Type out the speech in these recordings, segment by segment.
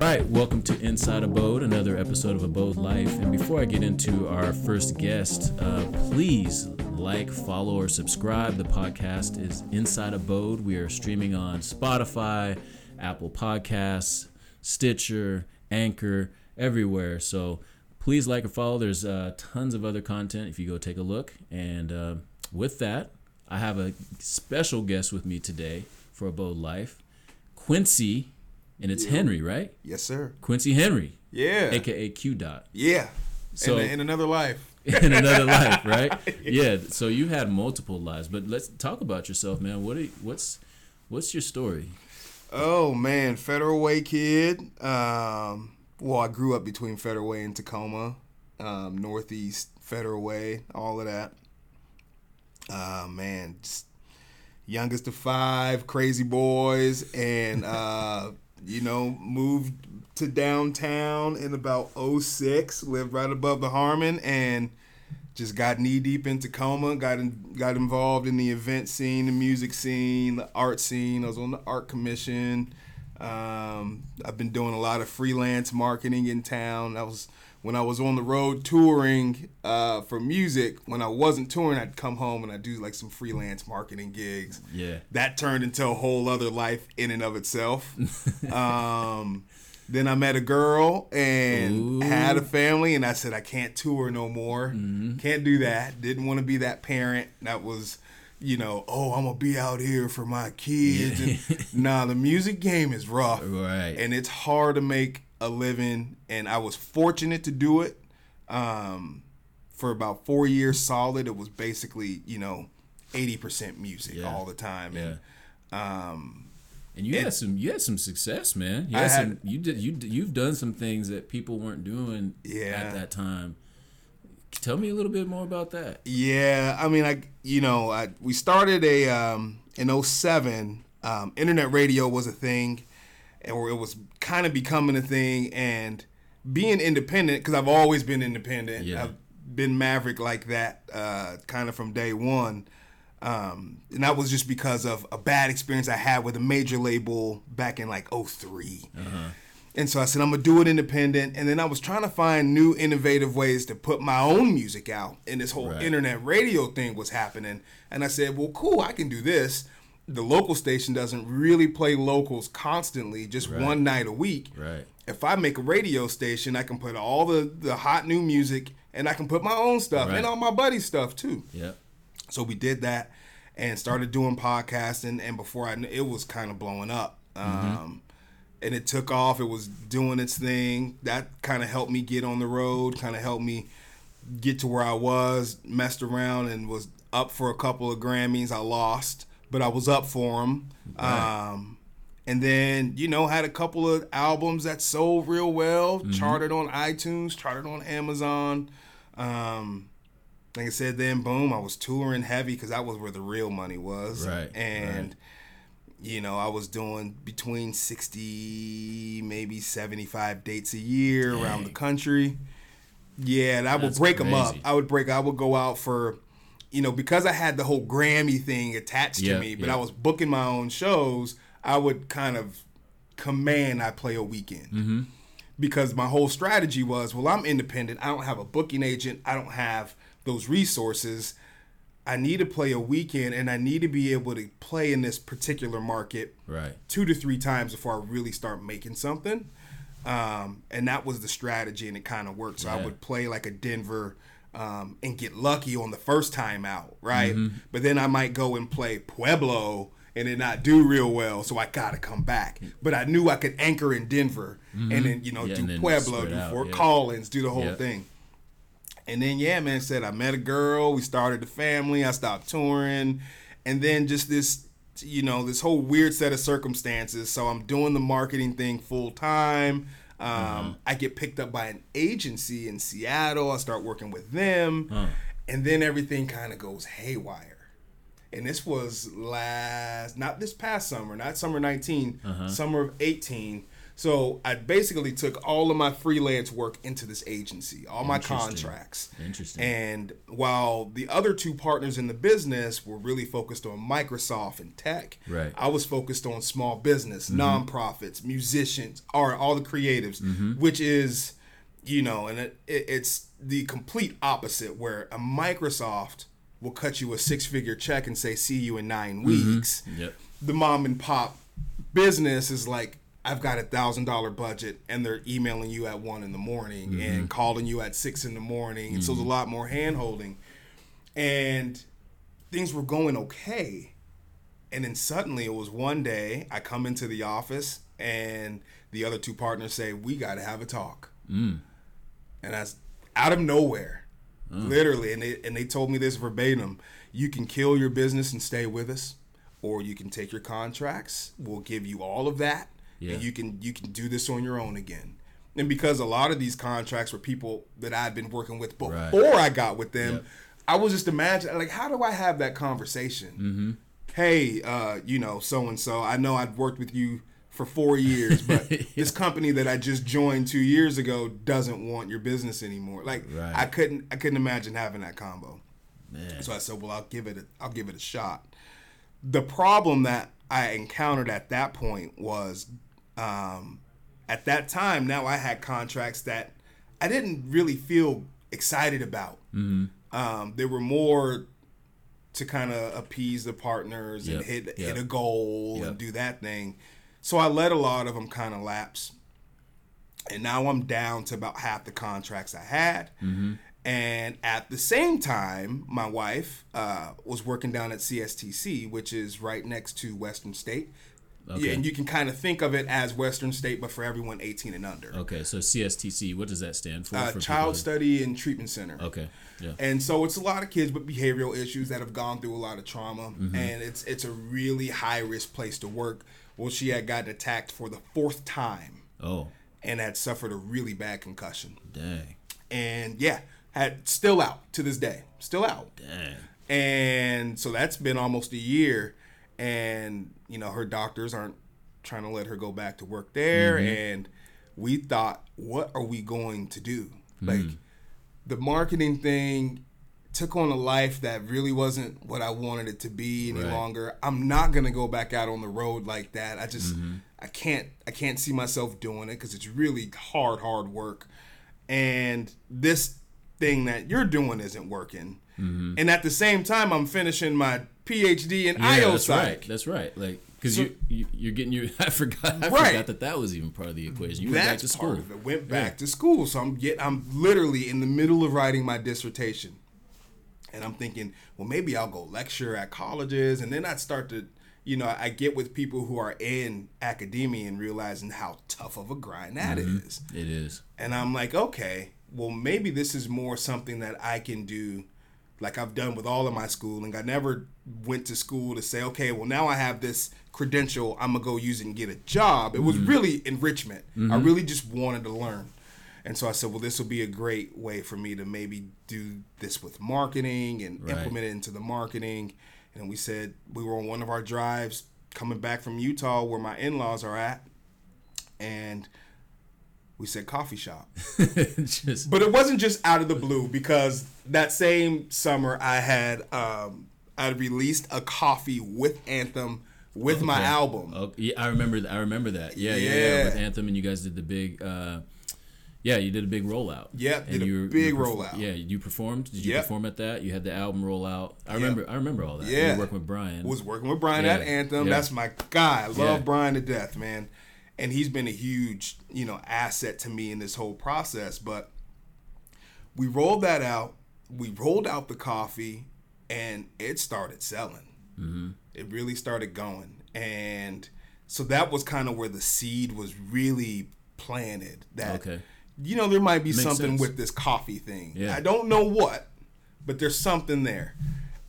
All right, welcome to Inside Abode, another episode of Abode Life. And before I get into our first guest, uh, please like, follow, or subscribe. The podcast is Inside Abode. We are streaming on Spotify, Apple Podcasts, Stitcher, Anchor, everywhere. So please like or follow. There's uh, tons of other content if you go take a look. And uh, with that, I have a special guest with me today for Abode Life, Quincy, and it's Henry, right? Yes, sir. Quincy Henry, Yeah. aka QDot, yeah. So- in, in another life. in another life, right? Yeah. So you had multiple lives, but let's talk about yourself, man. What are, what's what's your story? Oh man, Federal Way kid. Um, well, I grew up between Federal Way and Tacoma, um, Northeast Federal Way, all of that. Uh, man, just youngest of five, crazy boys, and uh, you know, moved to downtown in about 06, lived right above the Harmon, and just got knee deep in Tacoma. Got in, got involved in the event scene, the music scene, the art scene. I was on the art commission. Um, I've been doing a lot of freelance marketing in town. That was when I was on the road touring uh, for music. When I wasn't touring, I'd come home and I'd do like some freelance marketing gigs. Yeah. That turned into a whole other life in and of itself. um, then I met a girl and Ooh. had a family, and I said I can't tour no more. Mm-hmm. Can't do that. Didn't want to be that parent that was, you know, oh I'm gonna be out here for my kids. And, nah, the music game is rough, Right. and it's hard to make a living. And I was fortunate to do it. Um, for about four years solid, it was basically you know, eighty percent music Yeah. all the time. Yeah. And um, And you had some you had some success, man. You had, had- some you did you you've done some things that people weren't doing Yeah. at that time. Tell me a little bit more about that. Yeah, I mean, I you know, I we started a um, in 07, um, internet radio was a thing, and or it was kind of becoming a thing, and being independent because I've always been independent. Yeah. I've been maverick like that, uh, kind of from day one. Um, and that was just because of a bad experience I had with a major label back in like 3 and so I said, I'm gonna do it independent. And then I was trying to find new, innovative ways to put my own music out. And this whole Right. internet radio thing was happening. And I said, well, cool, I can do this. The local station doesn't really play locals constantly, just Right. one night a week. Right. If I make a radio station, I can put all the, the hot new music and I can put my own stuff Right. and all my buddies' stuff too. Yep. So we did that and started doing podcasting. And before I knew, it was kind of blowing up. Um, and it took off. It was doing its thing. That kind of helped me get on the road. Kind of helped me get to where I was. Messed around and was up for a couple of Grammys. I lost, but I was up for them. Um, and then you know had a couple of albums that sold real well. Charted on iTunes. Charted on Amazon. Um, like I said, then boom, I was touring heavy because that was where the real money was. Right, And right. you know, I was doing between sixty, maybe seventy-five dates a year around the country. Yeah, and I would That's break them up. I would break. I would go out for, you know, because I had the whole Grammy thing attached Yeah, to me, but yeah. I was booking my own shows. I would kind of command I play a weekend Mm-hmm. because my whole strategy was well i'm independent i don't have a booking agent i don't have those resources i need to play a weekend and i need to be able to play in this particular market Right. two to three times before i really start making something um, and that was the strategy and it kind of worked so i would play like a denver um, and get lucky on the first time out right Mm-hmm. but then i might go and play pueblo and then not do real well so i gotta come back but i knew i could anchor in denver and then you know Mm-hmm. Yeah, do pueblo do fort yeah. collins do the whole Yeah. thing and then yeah, man, said I met a girl, we started the family, I stopped touring, and then just this you know, this whole weird set of circumstances. So I'm doing the marketing thing full time. Um, Uh-huh. I get picked up by an agency in Seattle. I start working with them, and then everything kind of goes haywire. And this was last, not this past summer, not summer 19, Uh-huh. summer of 18. So I basically took all of my freelance work into this agency, all my contracts. Interesting. And while the other two partners in the business were really focused on Microsoft and tech, Right. Mm-hmm. I was focused on small business, nonprofits, musicians, art, all the creatives, which is, you know, and it, it, it's the complete opposite where a Microsoft will cut you a six figure check and say, see you in 9 weeks. Yep. The mom and pop business is like, I've got a thousand dollar budget and they're emailing you at one in the morning mm-hmm. and calling you at six in the morning. And so there's a mm-hmm. lot more hand holding. And things were going okay. And then suddenly it was one day I come into the office and the other two partners say, We got to have a talk. Mm. And that's out of nowhere, mm. literally. And they, and they told me this verbatim you can kill your business and stay with us, or you can take your contracts. We'll give you all of that. Yeah. And you can you can do this on your own again. And because a lot of these contracts were people that I'd been working with before Right. I got with them, Yep. I was just imagining like how do I have that conversation? Mm-hmm. Hey, uh, you know, so and so. I know I've worked with you for four years, but this company that I just joined two years ago doesn't want your business anymore. Like Right. I couldn't I couldn't imagine having that combo. Man. So I said, well, I'll give it a, I'll give it a shot. The problem that I encountered at that point was, um, at that time, now I had contracts that I didn't really feel excited about. Um, they were more to kind of appease the partners and hit yep. hit a goal Yep. and do that thing. So I let a lot of them kind of lapse and now I'm down to about half the contracts I had. Mm-hmm. And at the same time, my wife uh, was working down at CSTC, which is right next to Western State. Okay. And you can kind of think of it as Western State, but for everyone 18 and under. Okay, so CSTC, what does that stand for? Uh, for Child? Study and Treatment Center. Okay, yeah. And so it's a lot of kids with behavioral issues that have gone through a lot of trauma, Mm-hmm. and it's it's a really high risk place to work. Well, she had gotten attacked for the fourth time Oh, and had suffered a really bad concussion. dang, and yeah, had still out to this day, still out. dang. And so that's been almost a year, and you know her doctors aren't trying to let her go back to work there, mm-hmm. and we thought, what are we going to do? Mm. Like the marketing thing took on a life that really wasn't what I wanted it to be any Right. longer. I'm not gonna go back out on the road like that. I just mm-hmm. I can't I can't see myself doing it because it's really hard hard work, and this thing that you're doing isn't working. Mm-hmm. And at the same time, I'm finishing my PhD in Yeah, IO that's psych. right. That's right. Like, because So- you, you you're getting your. I forgot. I Right. forgot that that was even part of the equation. You went back That's to part school. of it. Went back to school, so I'm get I'm literally in the middle of writing my dissertation, and I'm thinking, well, maybe I'll go lecture at colleges, and then I'd start to, you know, I get with people who are in academia and realizing how tough of a grind that mm-hmm. is, It is. and I'm like, okay, well, maybe this is more something that I can do. Like I've done with all of my schooling, I never went to school to say, okay, well now I have this credential, I'm gonna go use it and get a job. It was mm-hmm. really enrichment. I mm-hmm. really just wanted to learn. And so I said, well, this will be a great way for me to maybe do this with marketing and Right. implement it into the marketing. And we said we were on one of our drives coming back from Utah where my in laws are at. And we said coffee shop. Just But it wasn't just out of the blue because that same summer I had um I released a coffee with Anthem with my album. Oh, yeah, I remember. th- I remember that. Yeah, yeah, yeah. Yeah. With Anthem, and you guys did the big. uh Yeah, you did a big rollout. Yep, and did a you were- big you rollout. Yeah, you performed. Did you Yep. perform at that? You had the album rollout. I remember. I remember all that. You Yeah. were working with Brian. was working with Brian Yeah, at Anthem. yeah. That's my guy. I love Yeah. Brian to death, man. And he's been a huge, you know, asset to me in this whole process. But we rolled that out. We rolled out the coffee, and it started selling. Mm-hmm. It really started going, and so that was kind of where the seed was really planted. That Okay. you know there might be Makes something sense. with this coffee thing. Yeah. I don't know what, but there's something there.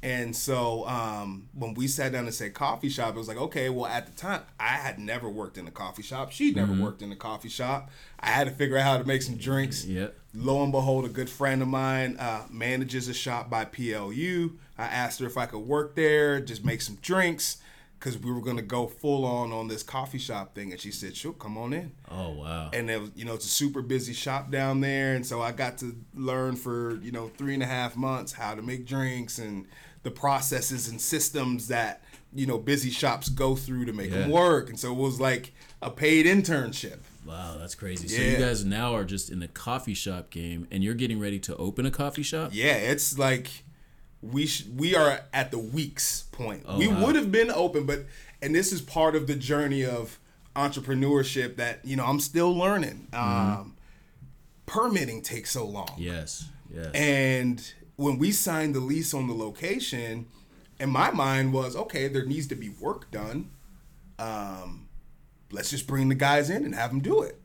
And so um, when we sat down and said coffee shop, it was like, okay, well, at the time, I had never worked in a coffee shop. She'd never Mm-hmm. worked in a coffee shop. I had to figure out how to make some drinks. Yep. Lo and behold, a good friend of mine uh, manages a shop by PLU. I asked her if I could work there, just make some drinks. because we were gonna go full on on this coffee shop thing, and she said, "Sure, come on in." Oh wow. And it was, you know, it's a super busy shop down there, and so I got to learn for you know three and a half months how to make drinks and the processes and systems that you know busy shops go through to make Yeah. them work, and so it was like a paid internship. Wow, that's crazy. So you guys now are just in the coffee shop game, and you're getting ready to open a coffee shop. Yeah, it's like we sh- we are at the weeks point. we wow. would have been open, but and this is part of the journey of entrepreneurship that you know I'm still learning. Um, permitting takes so long, Yes. Yes. and when we signed the lease on the location, and my mind was okay, there needs to be work done. Um, let's just bring the guys in and have them do it.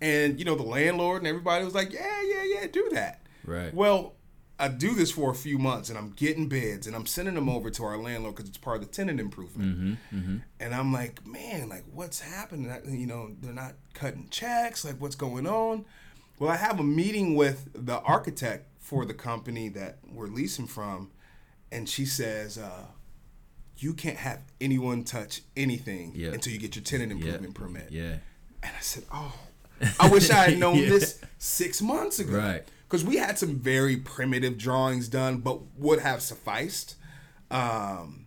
And you know the landlord and everybody was like, yeah, yeah, yeah, do that. Right. Well, I do this for a few months, and I'm getting bids, and I'm sending them over to our landlord because it's part of the tenant improvement. Mm-hmm, And I'm like, man, like what's happening? I- You know, they're not cutting checks. Like, what's going on? Well, I have a meeting with the architect for the company that we're leasing from, and she says, uh, "You can't have anyone touch anything Yeah. until you get your tenant yeah. improvement permit." Yeah. And I said, "Oh, I wish I had known Yeah. this six months ago." Right. Because we had some very primitive drawings done, but would have sufficed. Um,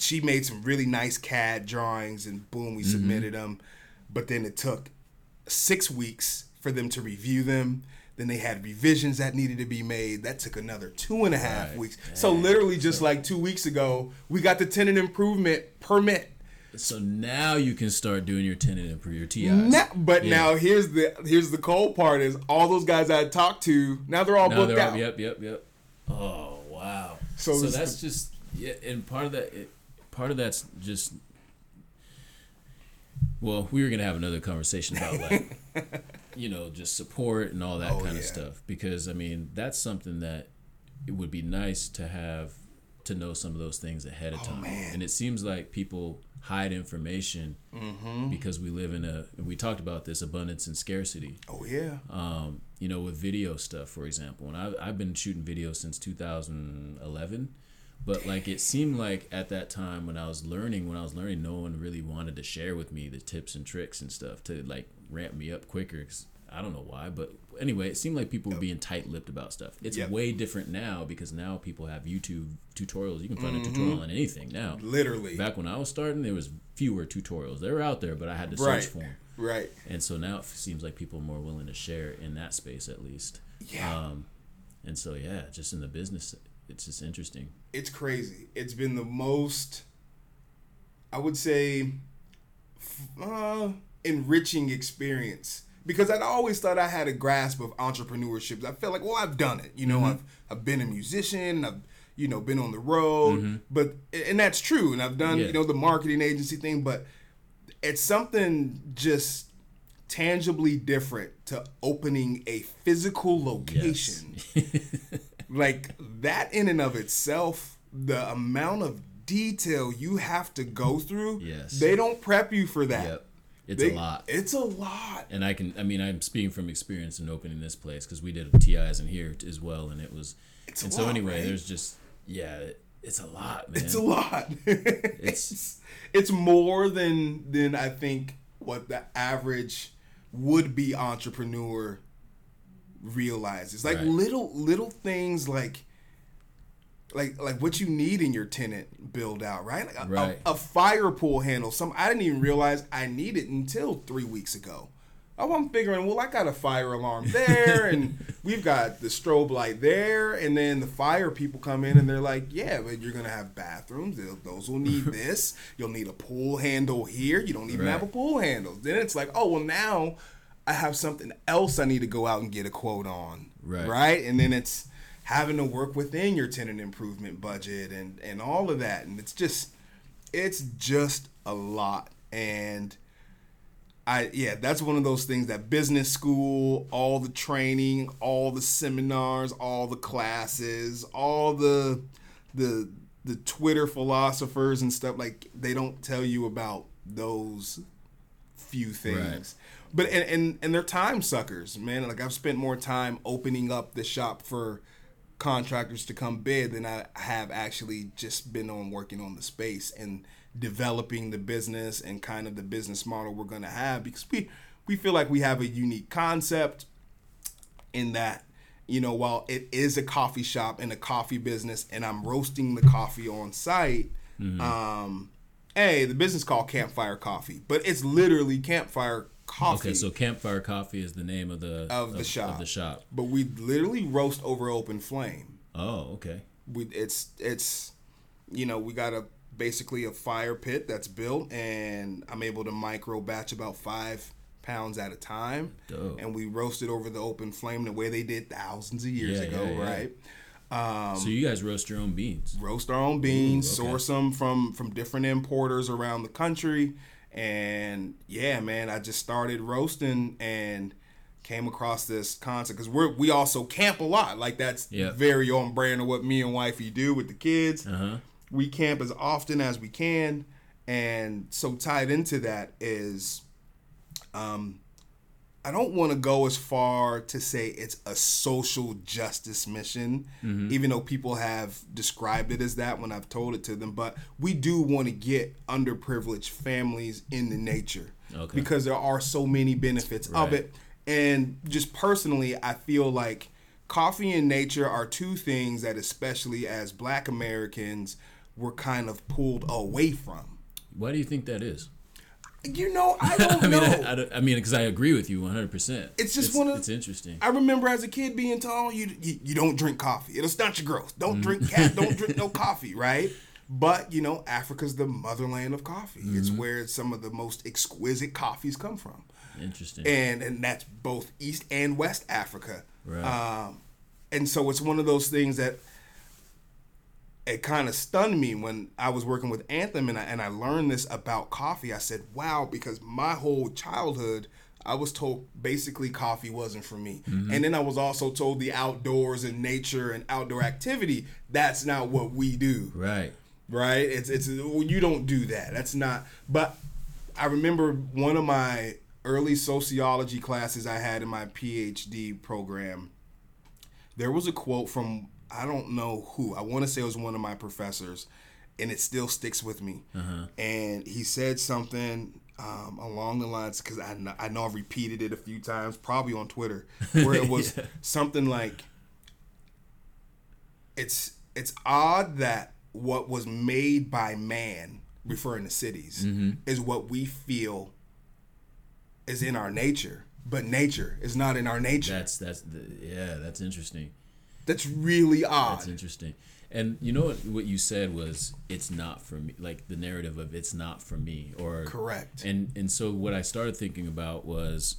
she made some really nice CAD drawings, and boom, we submitted them. But then it took six weeks for them to review them. Then they had revisions that needed to be made. That took another two and a half Right. weeks. So literally, just like two weeks ago, we got the tenant improvement permit. So now you can start doing your tenant and your TIs. Now, but Yeah. now here's the here's the cold part is all those guys I talked to now they're all Now booked they're out. yep, yep, yep. Oh wow. So So, that's just yeah, and part of that, it, part of that's just. Well, we were gonna have another conversation about like, you know, just support and all that Oh, kind of stuff because I mean that's something that it would be nice to have to know some of those things ahead of time. Oh, man. And it seems like people hide information Mm-hmm. because we live in a. and We talked about this abundance and scarcity Oh yeah. um, you know, with video stuff, for example. And I've, I've been shooting video since 2011. But like it seemed like at that time when I was learning, when I was learning, no one really wanted to share with me the tips and tricks and stuff to like ramp me up quicker. 'cause I don't know why, but anyway, it seemed like people were being tight-lipped about stuff. It's Yep. way different now because now people have YouTube tutorials. You can find Mm-hmm. a tutorial on anything now. Literally. Back when I was starting, there was fewer tutorials. They were out there, but I had to search Right. for them. Right. And so now it seems like people are more willing to share in that space at least. Yeah. Um, and so yeah, just in the business, it's just interesting. It's crazy. It's been the most I would say uh, enriching experience because I'd always thought I had a grasp of entrepreneurship. I felt like, well, I've done it. You know, I've I've been a musician. I've you know been on the road, but and that's true. And I've done Yeah. you know the marketing agency thing, but it's something just tangibly different to opening a physical location like that in and of itself the amount of detail you have to go through Yes. they don't prep you for that Yep. It's They- a lot. it's a lot And I can, I mean, I'm speaking from experience in opening this place because we did TIs in here as well. And it was, It's a and so lot, anyway, right? there's just, yeah, it, it's a lot, man. it's a lot It's- it's more than than i think what the average would-be entrepreneur realizes like Right. little little things like like like what you need in your tenant build out right? Like a, Right. a, a fire pull handle some i didn't even realize i needed until three weeks ago. Oh i'm figuring well i got a fire alarm there and we've got the strobe light there and then the fire people come in and they're like yeah but you're gonna have bathrooms. They'll- those will need this. You'll need a pull handle here. You don't even have a pull handle. Then it's like oh well now i have something else i need to go out and get a quote on. Right. right? And then it's having to work within your tenant improvement budget and and all of that. And it's just it's just a lot. And I yeah, that's one of those things that business school, all the training, all the seminars, all the classes, all the the the Twitter philosophers and stuff like they don't tell you about those few things. But and, and and they're time suckers, man. Like I've spent more time opening up the shop for contractors to come bid than I have actually just been on working on the space and developing the business and kind of the business model we're going to have because we we feel like we have a unique concept in that you know while it is a coffee shop and a coffee business and I'm roasting the coffee on site um hey the business called Campfire Coffee but it's literally Campfire Coffee Okay, so Campfire Coffee is the name of the of the shop Of the shop. but we literally roast over open flame Oh, okay. we it's it's you know we got a basically a fire pit that's built and i'm able to micro batch about five pounds at a time Dope. and we roast it over the open flame the way they did thousands of years Yeah, ago yeah, yeah. right Um, so you guys roast your own beans. roast our own beans Ooh, okay. source them from from different importers around the country and yeah man i just started roasting and came across this concept because we're we also camp a lot like that's Yeah. very on brand of what me and wifey do with the kids Uh huh. we camp as often as we can and so tied into that is um i don't want to go as far to say it's a social justice mission mm-hmm. even though people have described it as that when i've told it to them but we do want to get underprivileged families in the nature Okay. because there are so many benefits of it and just personally i feel like coffee and nature are two things that especially as black americans were kind of pulled away from Why do you think that is? You know i don't I mean, know I, I, don't- I mean, because I agree with you 100. percent It's just one of- It's interesting. I remember as a kid being told you, you you don't drink coffee. It'll stunt your growth. Don't drink cat. Don't drink no coffee. Right. But you know, Africa's the motherland of coffee. It's where some of the most exquisite coffees come from, Interesting. and and that's both East and West Africa. Right. Um, and so it's one of those things that it kind of stunned me when I was working with Anthem and I, and I learned this about coffee. I said, wow, because my whole childhood, I was told basically coffee wasn't for me. Mm-hmm. And then I was also told the outdoors and nature and outdoor activity, that's not what we do right. right? It's it's well, you don't do that. That's not. But I remember one of my early sociology classes I had in my PhD program. There was a quote from I don't know who. I want to say it was one of my professors, and it still sticks with me. And he said something um, along the lines because I know, I know I've repeated it a few times, probably on Twitter, where it was something like it's it's odd that what was made by man, referring to cities, Mm-hmm. is what we feel is in our nature, but nature is not in our nature. That's that's the, yeah. That's interesting. That's really odd. That's interesting. And you know what? What you said was it's not for me. Like the narrative of it's not for me, or Correct. And and so what I started thinking about was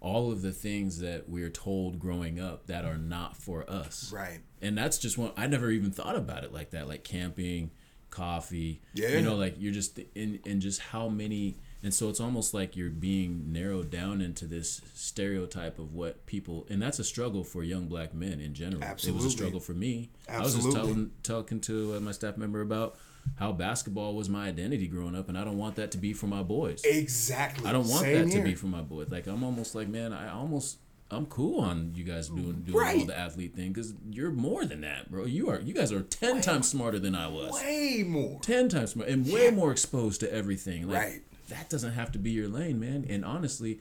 all of the things that we're told growing up that are not for us. Right. And that's just one. I never even thought about it like that. Like camping, coffee. Yeah. You know, like you're just in and just how many. And so it's almost like you're being narrowed down into this stereotype of what people, and that's a struggle for young black men in general. Absolutely. It was a struggle for me. Absolutely. I was just telling talking to uh, my staff member about how basketball was my identity growing up, and I don't want that to be for my boys. Exactly. I don't want Same that here. to be for my boys. Like I'm almost like, man, I almost I'm cool on you guys doing doing all Right. the athlete thing because you're more than that, bro. You are you guys are ten times smarter than I was. way more. Ten times smart and way more exposed to everything. Like, Right. That doesn't have to be your lane, man. And honestly,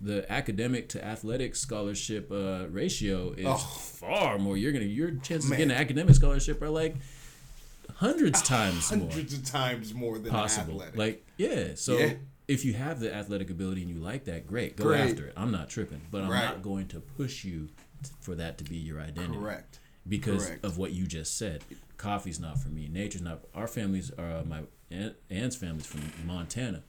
the academic to athletic scholarship uh, ratio is Oh. far more. You're gonna your chances Man. of getting an academic scholarship are like hundreds times more Hundreds of times more than possible. athletic. Like, yeah. So Yeah. if you have the athletic ability and you like that, great, go Great. after it. I'm not tripping, but I'm Right. not going to push you t- for that to be your identity. Correct. Because Correct. of what you just said. Coffee's not for me. Nature's not. Our families are my aunt, aunt's families from Montana.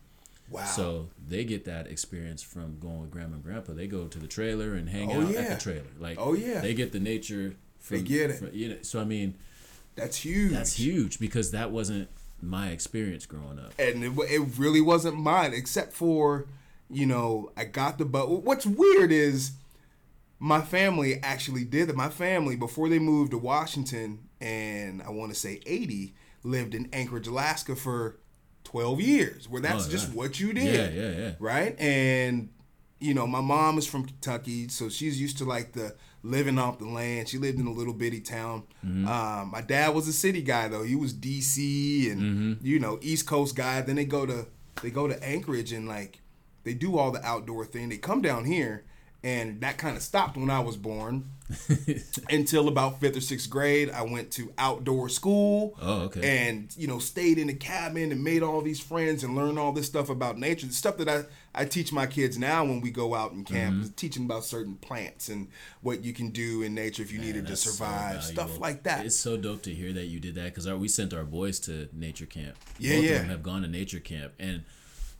Wow. So they get that experience from going with grandma and grandpa. They go to the trailer and hang Oh, out at the trailer. Like, Oh, yeah. they get the nature. From, They get it. from- you know, so I mean, that's huge. that's huge because that wasn't my experience growing up. and it, it really wasn't mine except for you know i got the but what's weird is my family actually did it my family before they moved to washington and i want to say 80 lived in anchorage alaska for 12 years where that's Oh, just what you did Yeah, yeah, yeah. right and you know, my mom is from Kentucky, so she's used to like the living off the land. She lived in a little bitty town. Um, my dad was a city guy though. He was DC and you know East Coast guy. Then they go to they go to Anchorage and like they do all the outdoor thing. They come down here, and that kind of stopped when I was born. Until about fifth or sixth grade, I went to outdoor school. Oh, okay. And you know, stayed in the cabin and made all these friends and learned all this stuff about nature. The stuff that I I teach my kids now when we go out in camp, Mm-hmm. teaching about certain plants and what you can do in nature if you needed to That's so survive, stuff like that. It's so dope to hear that you did that because we sent our boys to nature camp. Yeah, Both yeah. of them have gone to nature camp, and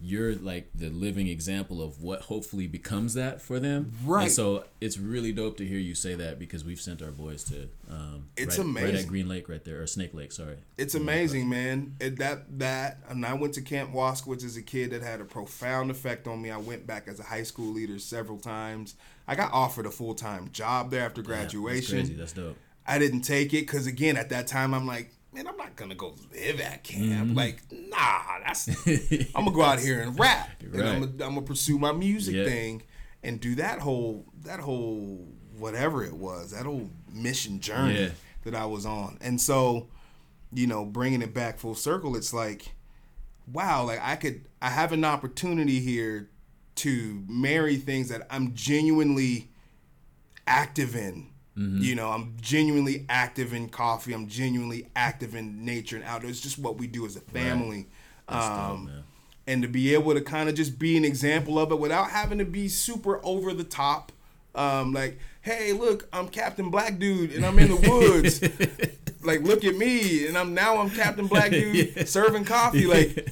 you're like the living example of what hopefully becomes that for them. Right. And so it's really dope to hear you say that because we've sent our boys to. Um, It's right, Right at. Green Lake, right there, or Snake Lake. Sorry. It's amazing, man. It, that that and I went to Camp Waskowitz as a kid. That had a profound effect on me. I went back as a high school leader several times. I got offered a full time job there after Yeah, that's graduation. crazy. That's dope. I didn't take it because again, at that time, I'm like, man, I'm not gonna go live at camp. Mm-hmm. Like, nah, that's. I'm gonna go out here and rap, and I'm gonna, I'm gonna pursue my music Yeah. thing, and do that whole that whole whatever it was, that whole mission journey Yeah. that I was on, and so, you know, bringing it back full circle, it's like, wow, like I could, I have an opportunity here to marry things that I'm genuinely active in. Mm-hmm. You know, I'm genuinely active in coffee. I'm genuinely active in nature and outdoors. It's just what we do as a family. Dope, Um, man. and to be able to kind of just be an example of it without having to be super over the top. Um, like, hey, look, I'm Captain Black Dude and I'm in the woods. like, look at me, and I'm now I'm Captain Black Dude serving coffee. Like,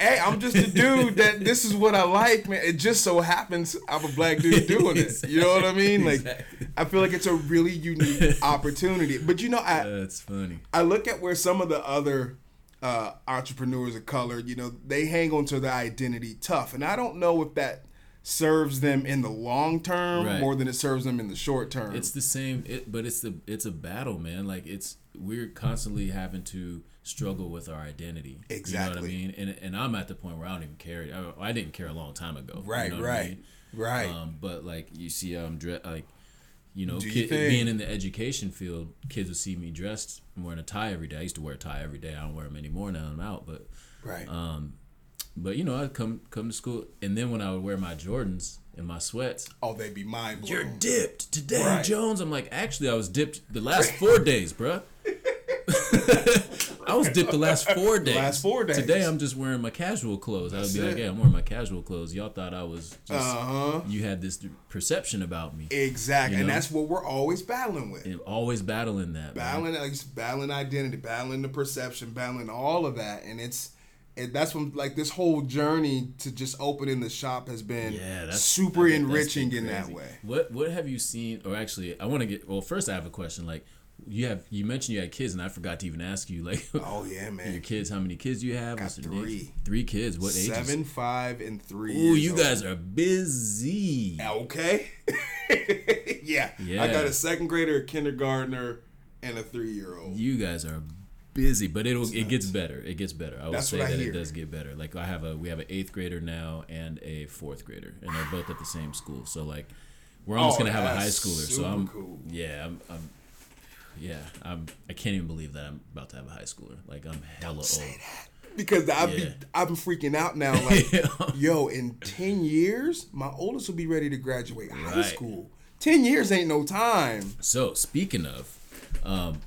hey, I'm just a dude that this is what I like, man. It just so happens I'm a black dude doing it. You know what I mean? Like, Exactly. I feel like it's a really unique opportunity. But you know, I That's funny. I look at where some of the other uh, entrepreneurs of color, you know, they hang on to their identity tough, and I don't know if that serves them in the long term Right. more than it serves them in the short term. It's the same, it, but it's the it's a battle, man. Like it's we're constantly having to struggle with our identity. You know what I mean? And and I'm at the point where I don't even care. I, I didn't care a long time ago. you Right, know what I right, mean? right. Um, but like you see, I'm dre- like, you know, kid, thing. being in the education field, kids would see me dressed. I'm wearing a tie every day. I used to wear a tie every day. I don't wear them anymore now. I'm out, but right. um, but you know, I'd come come to school, and then when I would wear my Jordans and my sweats, oh, they'd be mind blown. you're dipped today, Right. Jones. I'm like, actually, I was dipped the last four days, bruh. I was dipped the last four days. last four days. Today, I'm just wearing my casual clothes. I would be That's like, yeah, I'm wearing my casual clothes. Y'all thought I was just. Uh huh. You had this perception about me. Exactly, You and that's what we're always battling with. And always battling that. man. battling like, battling identity, battling the perception, battling all of that, and it's it, that's when like this whole journey to just opening the shop has been Yeah, that's super I that's enriching in that way. What What have you seen? Or actually, I want to get. Well, first, I have a question. Like, you have you mentioned you had kids, and I forgot to even ask you. Like, Oh yeah, man. your kids, how many kids do you have? Got three. Three kids. What ages? Seven, five, and three. Ooh, you old. guys are busy. okay? yeah. Yeah. I got a second grader, a kindergartner, and a three-year-old. You guys are busy, but it'll it gets better. It gets better. I will That's say that it does get better. Like I have a we have an eighth grader now and a fourth grader, and they're both at the same school. So like we're almost Oh, gonna have a high schooler. So I'm cool. yeah I'm, I'm yeah I'm I can't even believe that I'm about to have a high schooler. Like I'm hella old. Because I've Yeah. be, I'm freaking out now. Like, yo, in ten years, my oldest will be ready to graduate high Right. school. Ten years ain't no time. So speaking of, um,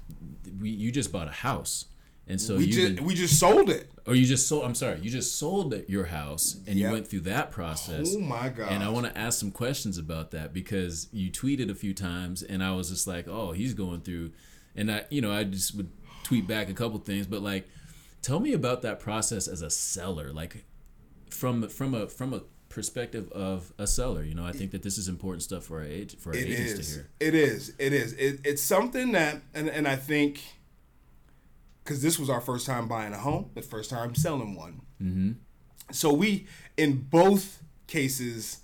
we you just bought a house, and so we you just we just sold it. or you just sold. I'm sorry, you just sold it- your house, and you went through that process. Oh my god! And I want to ask some questions about that because you tweeted a few times, and I was just like, "Oh, he's going through," and I, you know, I just would tweet back a couple things, but like, tell me about that process as a seller, like from from a from a perspective of a seller. You know, I think that this is important stuff for our age for our It agents to is. hear. It is. It is. It, it's something that, and, and I think, because this was our first time buying a home, the first time selling one. Mm-hmm. So we, in both cases,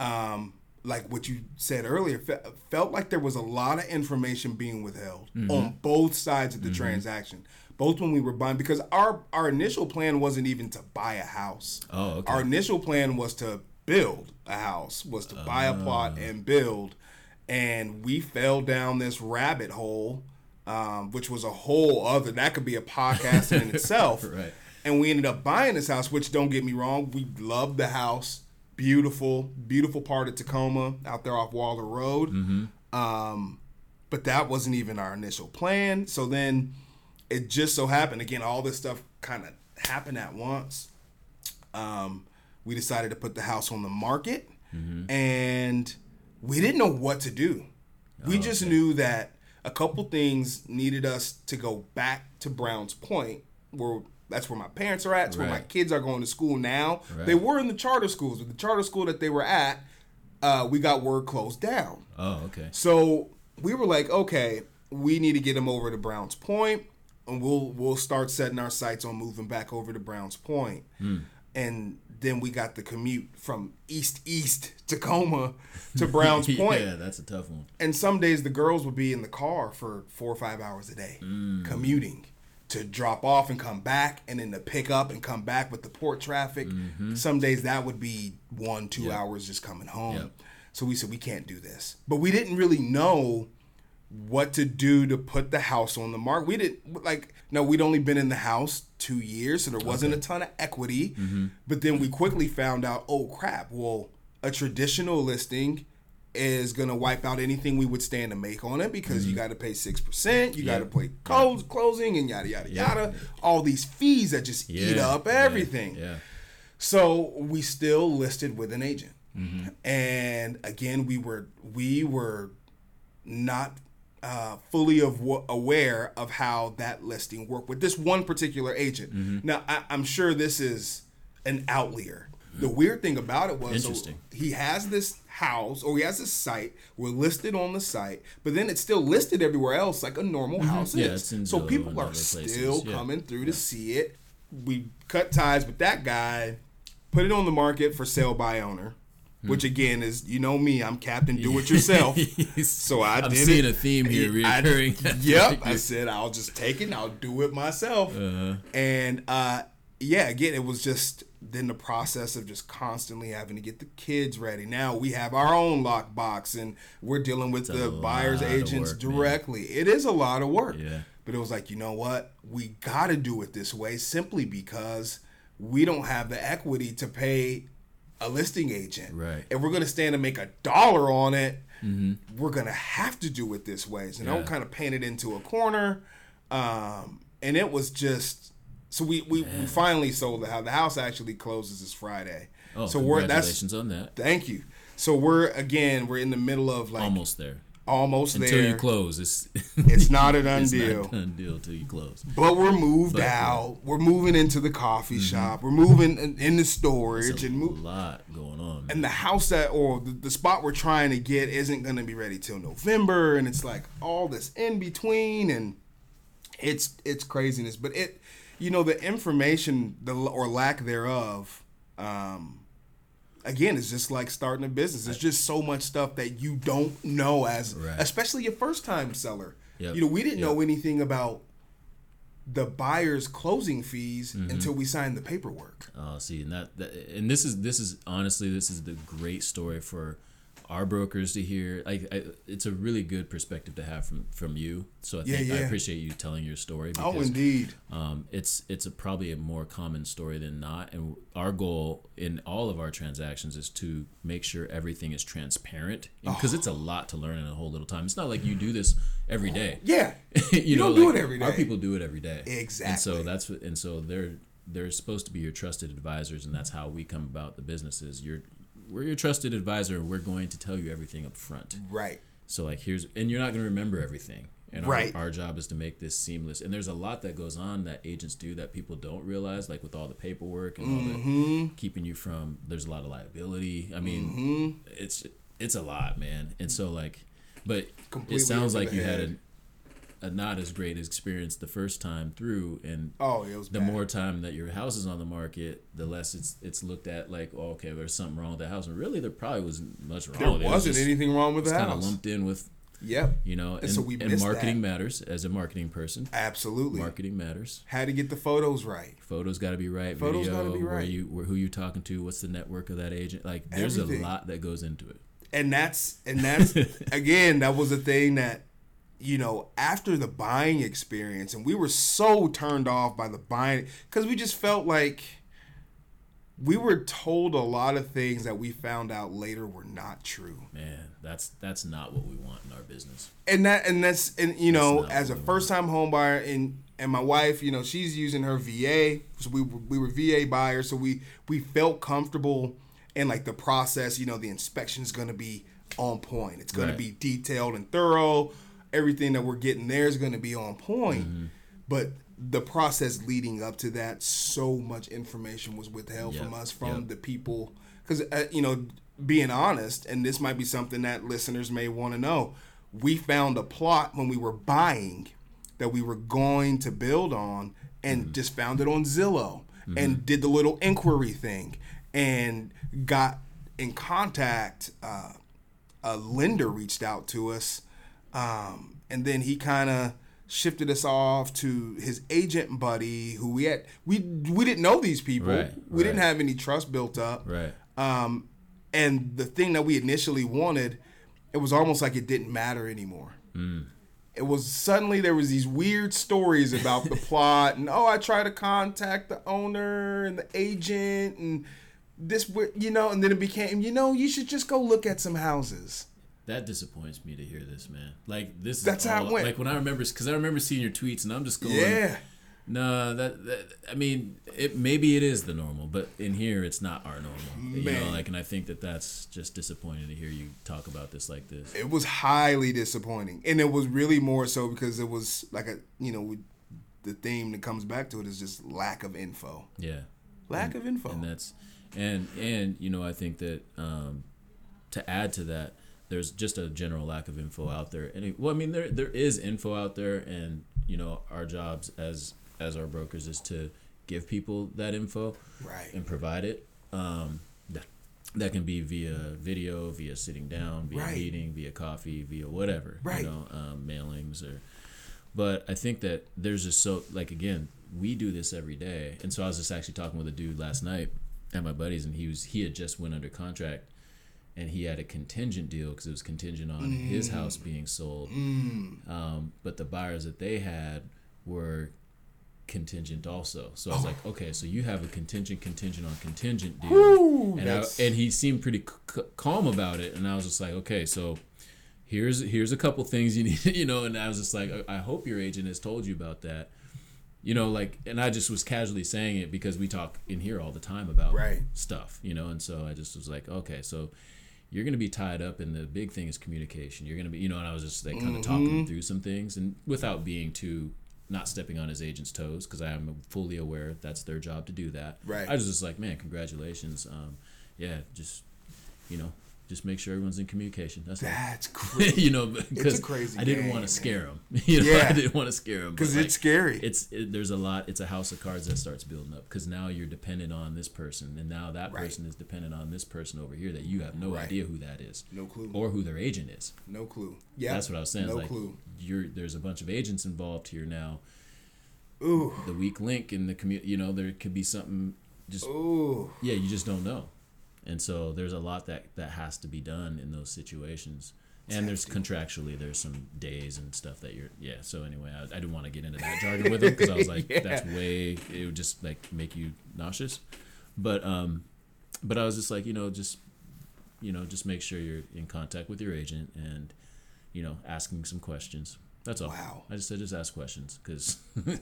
um, like what you said earlier, fe- felt like there was a lot of information being withheld Mm-hmm. on both sides of the transaction. Both when we were buying, because our our initial plan wasn't even to buy a house. Oh, okay. Our initial plan was to build a house, was to buy a plot and build. And we fell down this rabbit hole, um, which was a whole other that could be a podcast in itself. Right. And we ended up buying this house, which don't get me wrong, we loved the house. Beautiful, beautiful part of Tacoma out there off Waller Road. Um, but that wasn't even our initial plan. So then it just so happened again, all this stuff kind of happened at once. Um, we decided to put the house on the market, and we didn't know what to do. We just knew that a couple things needed us to go back to Browns Point, where that's where my parents are at. It's where my kids are going to school now. Right. They were in the charter schools, but the charter school that they were at, uh, we got word closed down. Oh, okay. So we were like, okay, we need to get them over to Browns Point, and we'll we'll start setting our sights on moving back over to Browns Point. And then we got the commute from East East Tacoma to Browns Point. yeah, that's a tough one. And some days the girls would be in the car for four or five hours a day, mm. commuting to drop off and come back, and then to pick up and come back with the port traffic. Mm-hmm. Some days that would be one, two Yep. hours just coming home. Yep. So we said we can't do this, but we didn't really know what to do to put the house on the market. We didn't like no, we'd only been in the house two years, so there wasn't a ton of equity. But then we quickly found out, oh crap! Well, a traditional listing is gonna wipe out anything we would stand to make on it because you got to pay six percent, you got to pay close, closing, and yada yada Yeah. yada. All these fees that just eat Yeah, up yeah, everything. Yeah. So we still listed with an agent, Mm-hmm. and again we were we were not uh, fully of aware of how that listing worked with this one particular agent. Mm-hmm. Now I, I'm sure this is an outlier. The weird thing about it was so he has this house or he has this site. We're listed on the site, but then it's still listed everywhere else like a normal house Mm-hmm. Yeah, is. so people are still yeah. coming through to see it. We cut ties with that guy, put it on the market for sale by owner, Hmm. which again is you know me, I'm Captain Do It Yourself. so I I'm did seeing it. a theme here I- reoccurring. yep, I said I'll just take it and I'll do it myself. Uh-huh. And uh, yeah, again, it was just then the process of just constantly having to get the kids ready. Now we have our own lockbox and we're dealing with a the buyer's agents work, man. directly. It is a lot of work. Yeah. But it was like, you know what? We got to do it this way simply because we don't have the equity to pay a listing agent. Right. And we're going to stand and make a dollar on it, we're going to have to do it this way. So don't kind of paint it into a corner. Um, and it was just so we, we, we finally sold the house. The house actually closes this Friday. Oh, so we're that's congratulations on that. thank you. So we're again we're in the middle of like almost, Almost there. there. Until you close, it's It's not an done deal. A done deal till you close. But we're moved But, out. We're moving into the coffee shop. We're moving in, in the storage a and move. lot going on. man. And the house that or the, the spot we're trying to get isn't going to be ready till November, and it's like all this in between, and it's it's craziness. But it, you know, the information the or lack thereof, um, again, it's just like starting a business. There's just so much stuff that you don't know as, Right. especially a first time seller. Yep. You know, we didn't Yep. know anything about the buyer's closing fees Mm-hmm. until we signed the paperwork. Oh, see, and that, that and this is this is honestly this is the great story for our brokers to hear. Like, I, it's a really good perspective to have from from you. So I Yeah, think I appreciate you telling your story. Oh, because, indeed. Um, it's it's a probably a more common story than not, and our goal in all of our transactions is to make sure everything is transparent because it's a lot to learn in a whole little time. It's not like you do this every day. Yeah. you, don't know, do like, it every Our people do it every day. Exactly. And so that's what- and so they're they're supposed to be your trusted advisors, and that's how we come about the businesses. You're we're your trusted advisor, we're going to tell you everything up front. Right. So like here's and you're not going to remember everything. And our, Right. our job is to make this seamless. And there's a lot that goes on that agents do that people don't realize, like with all the paperwork and all Mm-hmm. the keeping you from. There's a lot of liability. I mean, Mm-hmm. it's it's a lot, man. And so like, but Completely it sounds like you had head. a, a not as great experience the first time through, and Oh, it was the bad. more time that your house is on the market, the less it's it's looked at like, oh, okay, there's something wrong with the house. And really, there probably wasn't much wrong. there with it. It was wasn't just- anything wrong with it's the kind of lumped in with Yep. You know, and, so we and marketing that. matters as a marketing person. Absolutely. Marketing matters. How to get the photos right. Photos got to be right. Photos video, gotta be right. Where you, where, who you talking to? What's the network of that agent? Like, there's Everything. a lot that goes into it. and that's and that's again that was a thing that you know after the buying experience and we were so turned off by the buying because we just felt like we were told a lot of things that we found out later were not true Man, that's that's not what we want in our business. and that and that's and you know as a first time home buyer and and my wife you know she's using her va so we we were va buyers so we we felt comfortable in like the process you know the inspection is going to be on point it's going Right. to be detailed and thorough everything that we're getting there is going to be on point. Mm-hmm. but the process leading up to that so much information was withheld from us from Yep. the people. Because uh, you know being honest and this might be something that listeners may want to know we found a plot when we were buying that we were going to build on and just found it on zillow and did the little inquiry thing and got in contact uh, a lender reached out to us um, and then he kind of shifted us off to his agent buddy who we had we we didn't know these people. Right, we didn't have any trust built up. Right. um, and the thing that we initially wanted it was almost like it didn't matter anymore. It was suddenly there was these weird stories about the plot and oh i tried to contact the owner and the agent and this you know and then it became you know you should just go look at some houses That disappoints me to hear this, man. Like this. Is That's how it all- went. Like when I remember, because I remember seeing your tweets, and I'm just going, yeah No, that, that I mean, it maybe it is the normal, but in here it's not our normal. You know, Man. like, and I think that that's just disappointing to hear you talk about this like this. it was highly disappointing and it was really more so because it was like a you know we, the theme that comes back to it is just lack of info Yeah, lack of info and that's and and you know I think that um, to add to that, there's just a general lack of info out there. And it, well, I mean, there there is info out there, and you know, our jobs as as our brokers is to give people that info. right and provide it. Um, that, that can be via video, via sitting down, via Right. meeting, via coffee, via whatever. Right. You know, um, mailings or. But I think that there's just so like again, we do this every day, and so I was just actually talking with a dude last night at my buddies, and he was he had just went under contract, and he had a contingent deal because it was contingent on his house being sold. Mm. Um, but the buyers that they had were contingent also. So I was like, okay, so you have a contingent, contingent on contingent deal, Whew, and I, and he seemed pretty c- c- calm about it, and I was just like, okay, so here's here's a couple things you need, you know, and I was just like, I I hope your agent has told you about that. You know, like, and I just was casually saying it because we talk in here all the time about Right. stuff, you know, and so I just was like, okay, so you're gonna be tied up, and the big thing is communication. You're gonna be, you know, and I was just like kind of talking Mm-hmm. him through some things, and without being too not stepping on his agent's toes, because I am fully aware that's their job to do that. Right. I was just like, man, congratulations. Um, yeah, just you know, just make sure everyone's in communication. That's that's crazy. You know, because crazy I didn't want to scare them. You know, Yeah. I didn't want to scare them because like, it's scary. it's it, there's a lot it's a house of cards that starts building up because now you're dependent on this person and now that Right. person is dependent on this person over here that you have no Right. idea who that is no clue. or who their agent is. No clue. Yeah. That's what i was saying no like clue. you're there's a bunch of agents involved here now. Ooh. The weak link in the community you know there could be something just ooh. Yeah you just don't know and so there's a lot that that has to be done in those situations. And there's contractually there's some days and stuff that you're yeah so anyway i, I didn't want to get into that jargon with him because i was like Yeah. that's way it would just like make you nauseous. But um but i was just like you know just you know just make sure you're in contact with your agent and you know asking some questions. That's all. Wow. i just said just ask questions because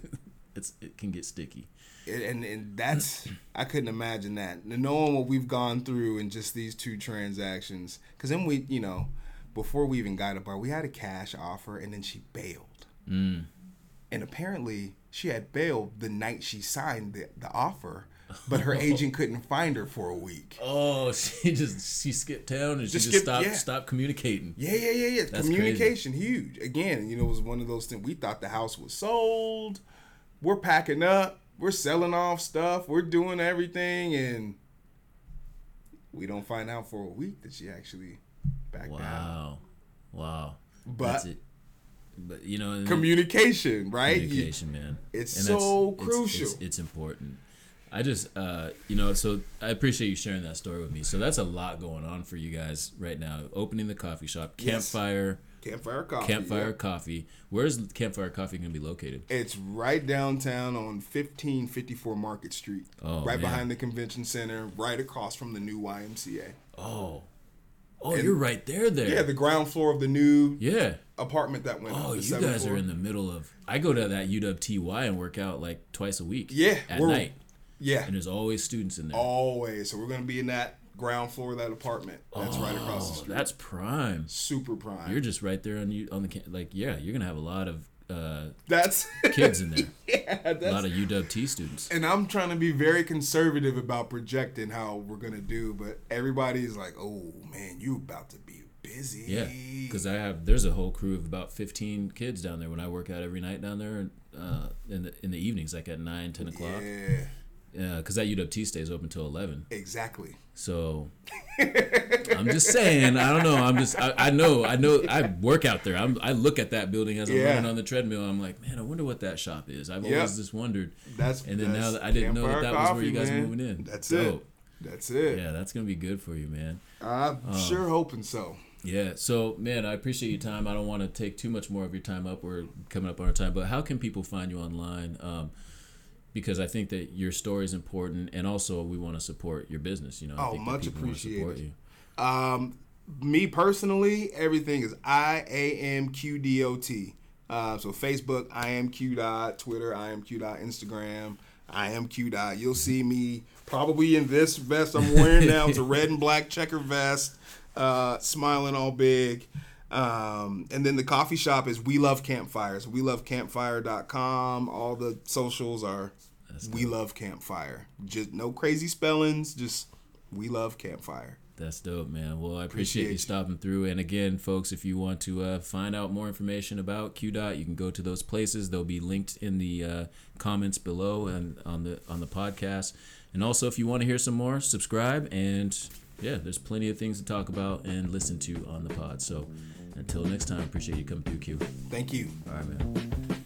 it's it can get sticky and, and that's I couldn't imagine that. Knowing what we've gone through in just these two transactions, because then we, you know, before we even got a bar, we had a cash offer, and then she bailed. mm. And apparently, she had bailed the night she signed the, the offer, but her agent couldn't find her for a week. Oh, she just she skipped town and Just she just skipped- stopped yeah. stopped communicating. Yeah, yeah, yeah, yeah. That's Communication huge. Again, you know, it was one of those things. We thought the house was sold. We're packing up. We're selling off stuff. We're doing everything, and we don't find out for a week that she actually backed out. Wow, wow. but That's it. But you know, communication, right? You- communication, man. it's And so crucial. It's, it's important. I just, uh, you know, so I appreciate you sharing that story with me. So that's a lot going on for you guys right now. Opening the coffee shop, Yes. Campfire, Coffee. campfire coffee. Where's campfire coffee going to be located? It's right downtown on 1554 Market Street. Oh, right man. behind the convention center, right across from the new YMCA. Oh, oh, And- you're right there. There. Yeah, the ground floor of the new yeah. apartment that went. Oh, you guys floor. are in the middle of. I go to that UWT Y and work out like twice a week. Yeah, At night, Yeah, and there's always students in there. always. So we're gonna be in that ground floor of that apartment. That's right across the Oh, street. that's prime. Super prime. You're just right there on you on the like yeah. You're gonna have a lot of uh, that's kids in there. yeah, a lot of UWT students. and I'm trying to be very conservative about projecting how we're gonna do, but everybody's like, "Oh man, you about to be busy." Yeah, because I have there's a whole crew of about 15 kids down there when I work out every night down there uh, in the in the evenings, like at nine, 10 o'clock. yeah, Yeah, because that UWT stays open till 11. exactly. So I'm just saying, I don't know. I'm just I, I know I know I work out there. I'm I look at that building as I'm Yeah. running on the treadmill. I'm like, man, I wonder what that shop is. I've Yep. always just wondered. That's And then now that's that I didn't know that that was where you guys man. moving in. That's Dope. it. That's it. Yeah, that's gonna be good for you, man. I'm Oh. sure hoping so. Yeah. So, man, I appreciate your time. I don't want to take too much more of your time up. We're coming up on our time, but how can people find you online? Um, because I think that your story is important, and also we want to support your business. You know, I Oh, think much appreciated. you. Um, me personally, everything is I A M Q D O T. Uh, so Facebook, I am Q dot, Twitter, I am Q dot, Instagram, I am Q dot. You'll see me probably in this vest I'm wearing now. It's a red and black checker vest, uh, smiling all big. Um, and then the coffee shop is We Love Campfires. We Love Campfire.com. All the socials are We Love Campfire. Just no crazy spellings, just We Love Campfire. That's dope, man. Well, I appreciate, Appreciate you you. stopping through. And again, folks, if you want to uh, find out more information about QDOT, you can go to those places. They'll be linked in the uh, comments below and on the on the podcast. And also, if you want to hear some more, subscribe. And yeah, there's plenty of things to talk about and listen to on the pod. So until next time, appreciate you coming through, Q. Thank you. All right, man.